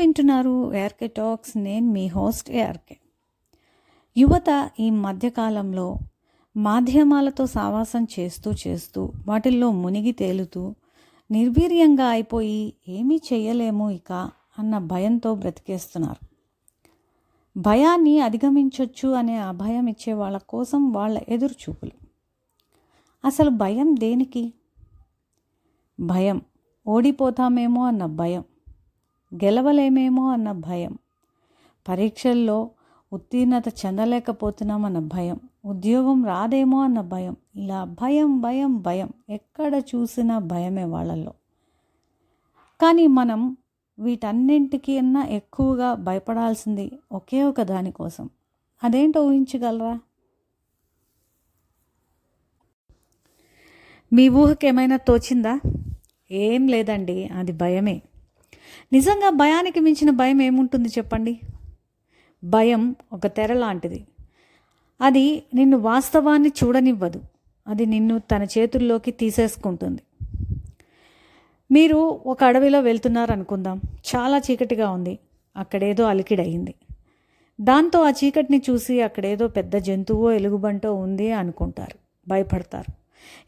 వింటున్నారు ARK talks. నేను మీ host ARK. యువత ఈ మధ్యకాలంలో మాధ్యమాలతో సావాసం చేస్తూ చేస్తూ వాటిల్లో మునిగి తేలుతూ నిర్వీర్యంగా అయిపోయి ఏమీ చేయలేము ఇక అన్న భయంతో బ్రతికేస్తున్నారు. భయాన్ని అధిగమించవచ్చు అనే అభయం ఇచ్చే వాళ్ళ కోసం వాళ్ళ ఎదురుచూపులు. అసలు భయం దేనికి? భయం ఓడిపోతామేమో అన్న భయం. గెలవలేమేమో అన్న భయం. పరీక్షల్లో ఉత్తీర్ణత చెందలేకపోతున్నామన్న భయం. ఉద్యోగం రాదేమో అన్న భయం. ఇలా భయం భయం భయం. ఎక్కడ చూసినా భయమే వాళ్ళల్లో. కానీ మనం వీటన్నింటికన్నా ఎక్కువగా భయపడాల్సింది ఒకే ఒక దానికోసం అదేంటో ఊహించగలరా? మీ ఊహకేమైనా తోచిందా? ఏం లేదండి అది భయమే. నిజంగా భయానికి మించిన భయం ఏముంటుంది చెప్పండి? భయం ఒక తెర లాంటిది. అది నిన్ను వాస్తవాన్ని చూడనివ్వదు. అది నిన్ను తన చేతుల్లోకి తీసేసుకుంటుంది. మీరు ఒక అడవిలో వెళ్తున్నారు అనుకుందాం చాలా చీకటిగా ఉంది. అక్కడేదో అలికిడయింది. దాంతో ఆ చీకటిని చూసి అక్కడేదో పెద్ద జంతువో ఎలుగుబంటో ఉంది అనుకుంటారు. భయపడతారు.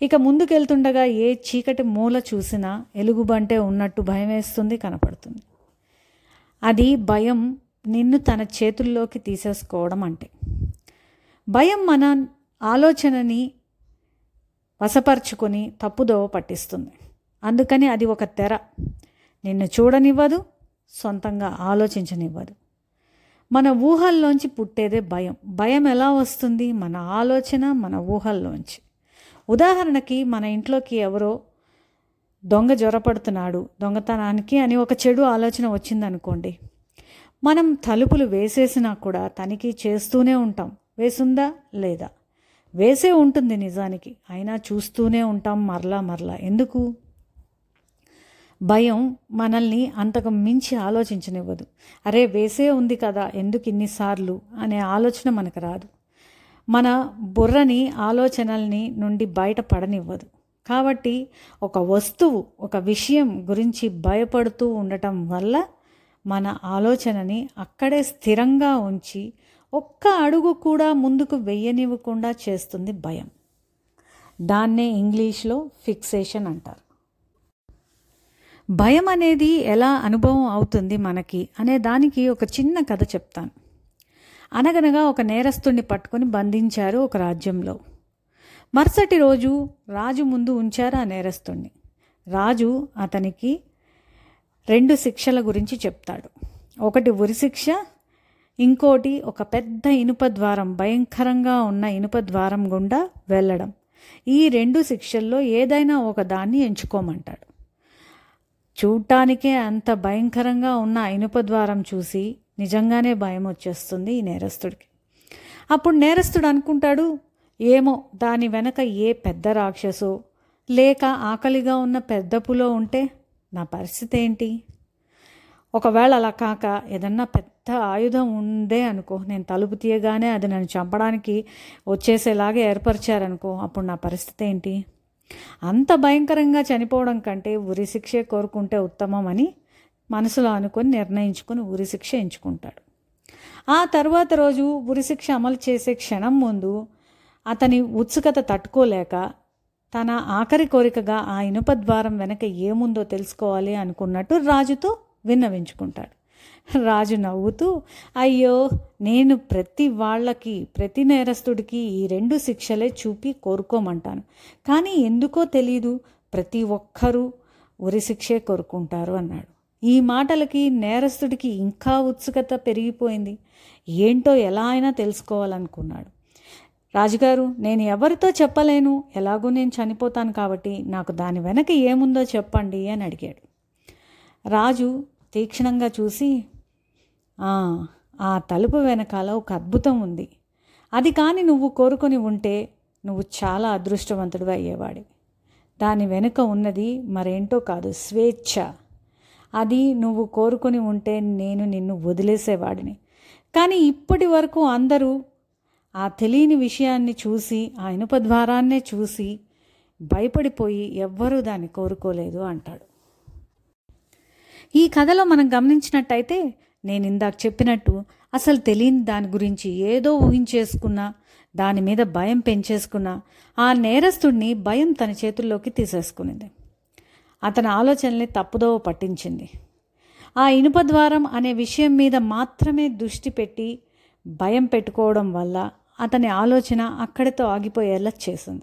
ఇక ముందుకెళ్తుండగా ఏ చీకటి మూల చూసినా ఎలుగుబంటే ఉన్నట్టు భయం వేస్తుంది కనపడుతుంది. అది భయం నిన్ను తన చేతుల్లోకి తీసేసుకోవడం అంటే. భయం మన ఆలోచనని వశపరుచుకొని తప్పుదోవ పట్టిస్తుంది. అందుకని అది ఒక తెర. నిన్ను చూడనివ్వదు సొంతంగా ఆలోచించనివ్వదు. మన ఊహల్లోంచి పుట్టేదే భయం. భయం ఎలా వస్తుంది? మన ఆలోచన మన ఊహల్లోంచి. ఉదాహరణకి మన ఇంట్లోకి ఎవరో దొంగ జ్వరపడుతున్నాడు దొంగతనానికి అని ఒక చెడు ఆలోచన వచ్చిందనుకోండి. మనం తలుపులు వేసేసినా కూడా తనిఖీ చేస్తూనే ఉంటాం. వేసుందా లేదా? వేసే ఉంటుంది నిజానికి. అయినా చూస్తూనే ఉంటాం మరలా మరలా. ఎందుకు? భయం మనల్ని అంతకు మించి ఆలోచించనివ్వదు. అరే వేసే ఉంది కదా ఎందుకు ఇన్నిసార్లు? అనే ఆలోచన మనకు రాదు. మన బుర్రని ఆలోచనల్ని నుండి బయటపడనివ్వదు. కాబట్టి ఒక వస్తువు ఒక విషయం గురించి భయపడుతూ ఉండటం వల్ల మన ఆలోచనని అక్కడే స్థిరంగా ఉంచి ఒక్క అడుగు కూడా ముందుకు వెయ్యనివ్వకుండా చేస్తుంది భయం. దాన్నే ఇంగ్లీష్లో ఫిక్సేషన్ అంటారు. భయం అనేది ఎలా అనుభవం అవుతుంది మనకి అనే దానికి ఒక చిన్న కథ చెప్తాను. అనగనగా ఒక నేరస్తుణ్ణి పట్టుకొని బంధించారు ఒక రాజ్యంలో. మరుసటి రోజు రాజు ముందు ఉంచారు ఆ నేరస్తుణ్ణి. రాజు అతనికి రెండు శిక్షల గురించి చెప్తాడు. ఒకటి ఉరిశిక్ష ఇంకోటి ఒక పెద్ద ఇనుప ద్వారం భయంకరంగా ఉన్న ఇనుప ద్వారం గుండా వెళ్ళడం. ఈ రెండు శిక్షల్లో ఏదైనా ఒక దాన్ని ఎంచుకోమంటాడు. చూడటానికే అంత భయంకరంగా ఉన్న ఇనుప ద్వారం చూసి నిజంగానే భయం వచ్చేస్తుంది ఈ నేరస్తుడికి. అప్పుడు నేరస్తుడు అనుకుంటాడు ఏమో దాని వెనక ఏ పెద్ద రాక్షసో లేక ఆకలిగా ఉన్న పెద్ద పులో ఉంటే నా పరిస్థితి ఏంటి? ఒకవేళ అలా కాక ఏదన్నా పెద్ద ఆయుధం ఉందే అనుకో నేను తలుపు తీయగానే అది నన్ను చంపడానికి వచ్చేసేలాగా ఏర్పరిచారనుకో అప్పుడు నా పరిస్థితి ఏంటి? అంత భయంకరంగా చనిపోవడం కంటే ఉరి శిక్షే కోరుకుంటే ఉత్తమం అని మనసులో అనుకొని నిర్ణయించుకుని ఉరిశిక్ష ఎంచుకుంటాడు. ఆ తర్వాత రోజు ఉరిశిక్ష అమలు చేసే క్షణం ముందు అతని ఉత్సుకత తట్టుకోలేక తన ఆఖరి కోరికగా ఆ ఇనుప ద్వారం వెనక ఏముందో తెలుసుకోవాలి అనుకున్నట్టు రాజుతో విన్నవించుకుంటాడు. రాజు నవ్వుతూ అయ్యో నేను ప్రతి వాళ్ళకి ప్రతి నేరస్తుడికి ఈ రెండు శిక్షలే చూపి కోరుకోమంటాను. కానీ ఎందుకో తెలీదు ప్రతి ఒక్కరూ ఉరిశిక్షే కోరుకుంటారు అన్నాడు. ఈ మాటలకి నేరస్తుడికి ఇంకా ఉత్సుకత పెరిగిపోయింది. ఏంటో ఎలా అయినా తెలుసుకోవాలనుకున్నాడు. రాజుగారు నేను ఎవరితో చెప్పలేను. ఎలాగో నేను చనిపోతాను కాబట్టి నాకు దాని వెనక ఏముందో చెప్పండి అని అడిగాడు. రాజు తీక్షణంగా చూసి "ఆ, తలుపు వెనకాల ఒక అద్భుతం ఉంది. అది కానీ నువ్వు కోరుకొని ఉంటే నువ్వు చాలా అదృష్టవంతుడు అయ్యేవాడి దాని వెనుక ఉన్నది మరేంటో కాదు స్వేచ్ఛ. అది నువ్వు కోరుకొని ఉంటే నేను నిన్ను వదిలేసేవాడిని. కానీ ఇప్పటి వరకు అందరూ ఆ తెలియని విషయాన్ని చూసి ఆ ఇనుప ద్వారాన్నే చూసి భయపడిపోయి ఎవ్వరూ దాన్ని కోరుకోలేదు అంటాడు. ఈ కథలో మనం గమనించినట్టయితే నేను ఇందాక చెప్పినట్టు అసలు తెలియని దాని గురించి ఏదో ఊహించేసుకున్నా దాని మీద భయం పెంచేసుకున్నా ఆ నేరస్తుడిని భయం తన చేతుల్లోకి తీసేసుకునింది. అతని ఆలోచనల్ని తప్పుదోవ పట్టించింది. ఆ ఇనుప ద్వారం అనే విషయం మీద మాత్రమే దృష్టి పెట్టి భయం పెట్టుకోవడం వల్ల అతని ఆలోచన అక్కడితో ఆగిపోయేలా చేసింది.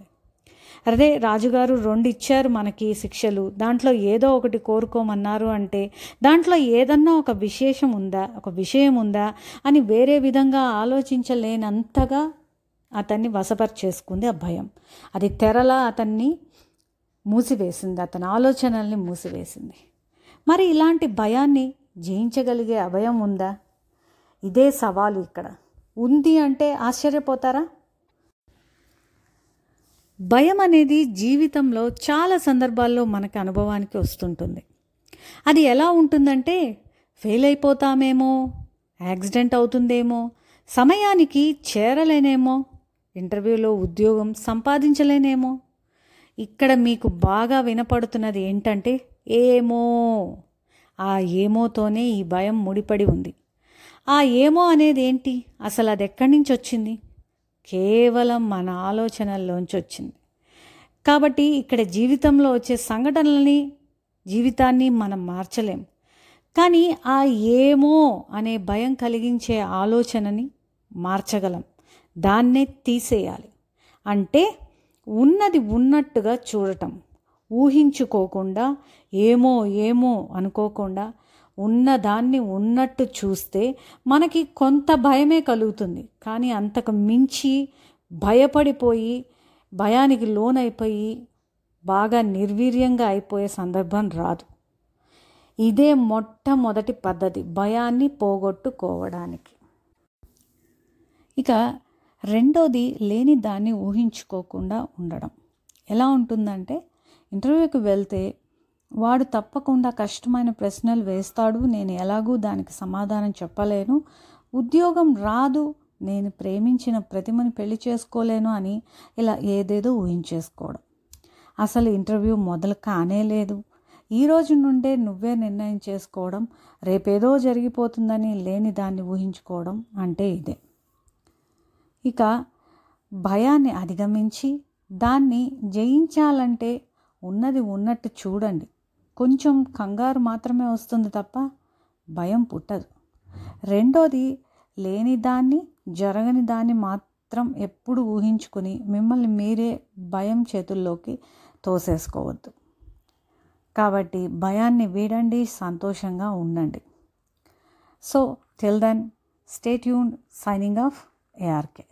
అదే రాజుగారు రెండు ఇచ్చారు మనకి శిక్షలు. దాంట్లో ఏదో ఒకటి కోరుకోమన్నారు అంటే దాంట్లో ఏదన్నా ఒక విశేషం ఉందా? ఒక విషయం ఉందా? అని వేరే విధంగా ఆలోచించలేనంతగా అతన్ని వశపరిచేసుకుంది ఆ భయం. అది తెరలా అతన్ని మూసివేసింది. అతని ఆలోచనల్ని మూసివేసింది. మరి ఇలాంటి భయాన్ని జయించగలిగే అభయం ఉందా? ఇదే సవాలు ఇక్కడ. ఉంది అంటే ఆశ్చర్యపోతారా? భయం అనేది జీవితంలో చాలా సందర్భాల్లో మనకు అనుభవానికి వస్తుంటుంది. అది ఎలా ఉంటుందంటే ఫెయిల్ అయిపోతామేమో యాక్సిడెంట్ అవుతుందేమో సమయానికి చేరలేనేమో ఇంటర్వ్యూలో ఉద్యోగం సంపాదించలేనేమో ఇక్కడ మీకు బాగా వినపడుతున్నది ఏంటంటే ఏమో. ఆ ఏమోతోనే ఈ భయం ముడిపడి ఉంది. ఆ ఏమో అనేది ఏంటి? అసలు అది ఎక్కడి నుంచి వచ్చింది? కేవలం మన ఆలోచనల్లోంచి వచ్చింది. కాబట్టి ఇక్కడ జీవితంలో వచ్చే సంఘటనలని జీవితాన్ని మనం మార్చలేం. కానీ ఆ ఏమో అనే భయం కలిగించే ఆలోచనని మార్చగలం. దాన్నే తీసేయాలి. అంటే ఉన్నది ఉన్నట్టుగా చూడటం. ఊహించుకోకుండా ఏమో ఏమో అనుకోకుండా ఉన్నదాన్ని ఉన్నట్టు చూస్తే మనకి కొంత భయమే కలుగుతుంది. కానీ అంతకు మించి భయపడిపోయి భయానికి లోనైపోయి బాగా నిర్వీర్యంగా అయిపోయే సందర్భం రాదు. ఇదే మొట్టమొదటి పద్ధతి భయాన్ని పోగొట్టుకోవడానికి. ఇక రెండోది లేని దాన్ని ఊహించుకోకుండా ఉండడం. ఎలా ఉంటుందంటే ఇంటర్వ్యూకి వెళ్తే వాడు తప్పకుండా కష్టమైన ప్రశ్నలు వేస్తాడు నేను ఎలాగూ దానికి సమాధానం చెప్పలేను ఉద్యోగం రాదు నేను ప్రేమించిన ప్రతిమని పెళ్ళి చేసుకోలేను అని ఇలా ఏదేదో ఊహించేసుకోవడం. అసలు ఇంటర్వ్యూ మొదలు కానే లేదు. ఈ రోజు నుండే నువ్వే నిర్ణయం చేసుకోవడం రేపేదో జరిగిపోతుందని లేని దాన్ని ఊహించుకోవడం అంటే ఇదే. ఇక భయాన్ని అధిగమించి దాన్ని జయించాలంటే ఉన్నది ఉన్నట్టు చూడండి. కొంచెం కంగారు మాత్రమే వస్తుంది తప్ప భయం పుట్టదు. రెండోది లేని దాన్ని జరగని దాన్ని మాత్రం ఎప్పుడు ఊహించుకుని మిమ్మల్ని మీరే భయం చేతుల్లోకి తోసేసుకోవద్దు. కాబట్టి భయాన్ని వీడండి సంతోషంగా ఉండండి. So till then stay tuned signing off ARK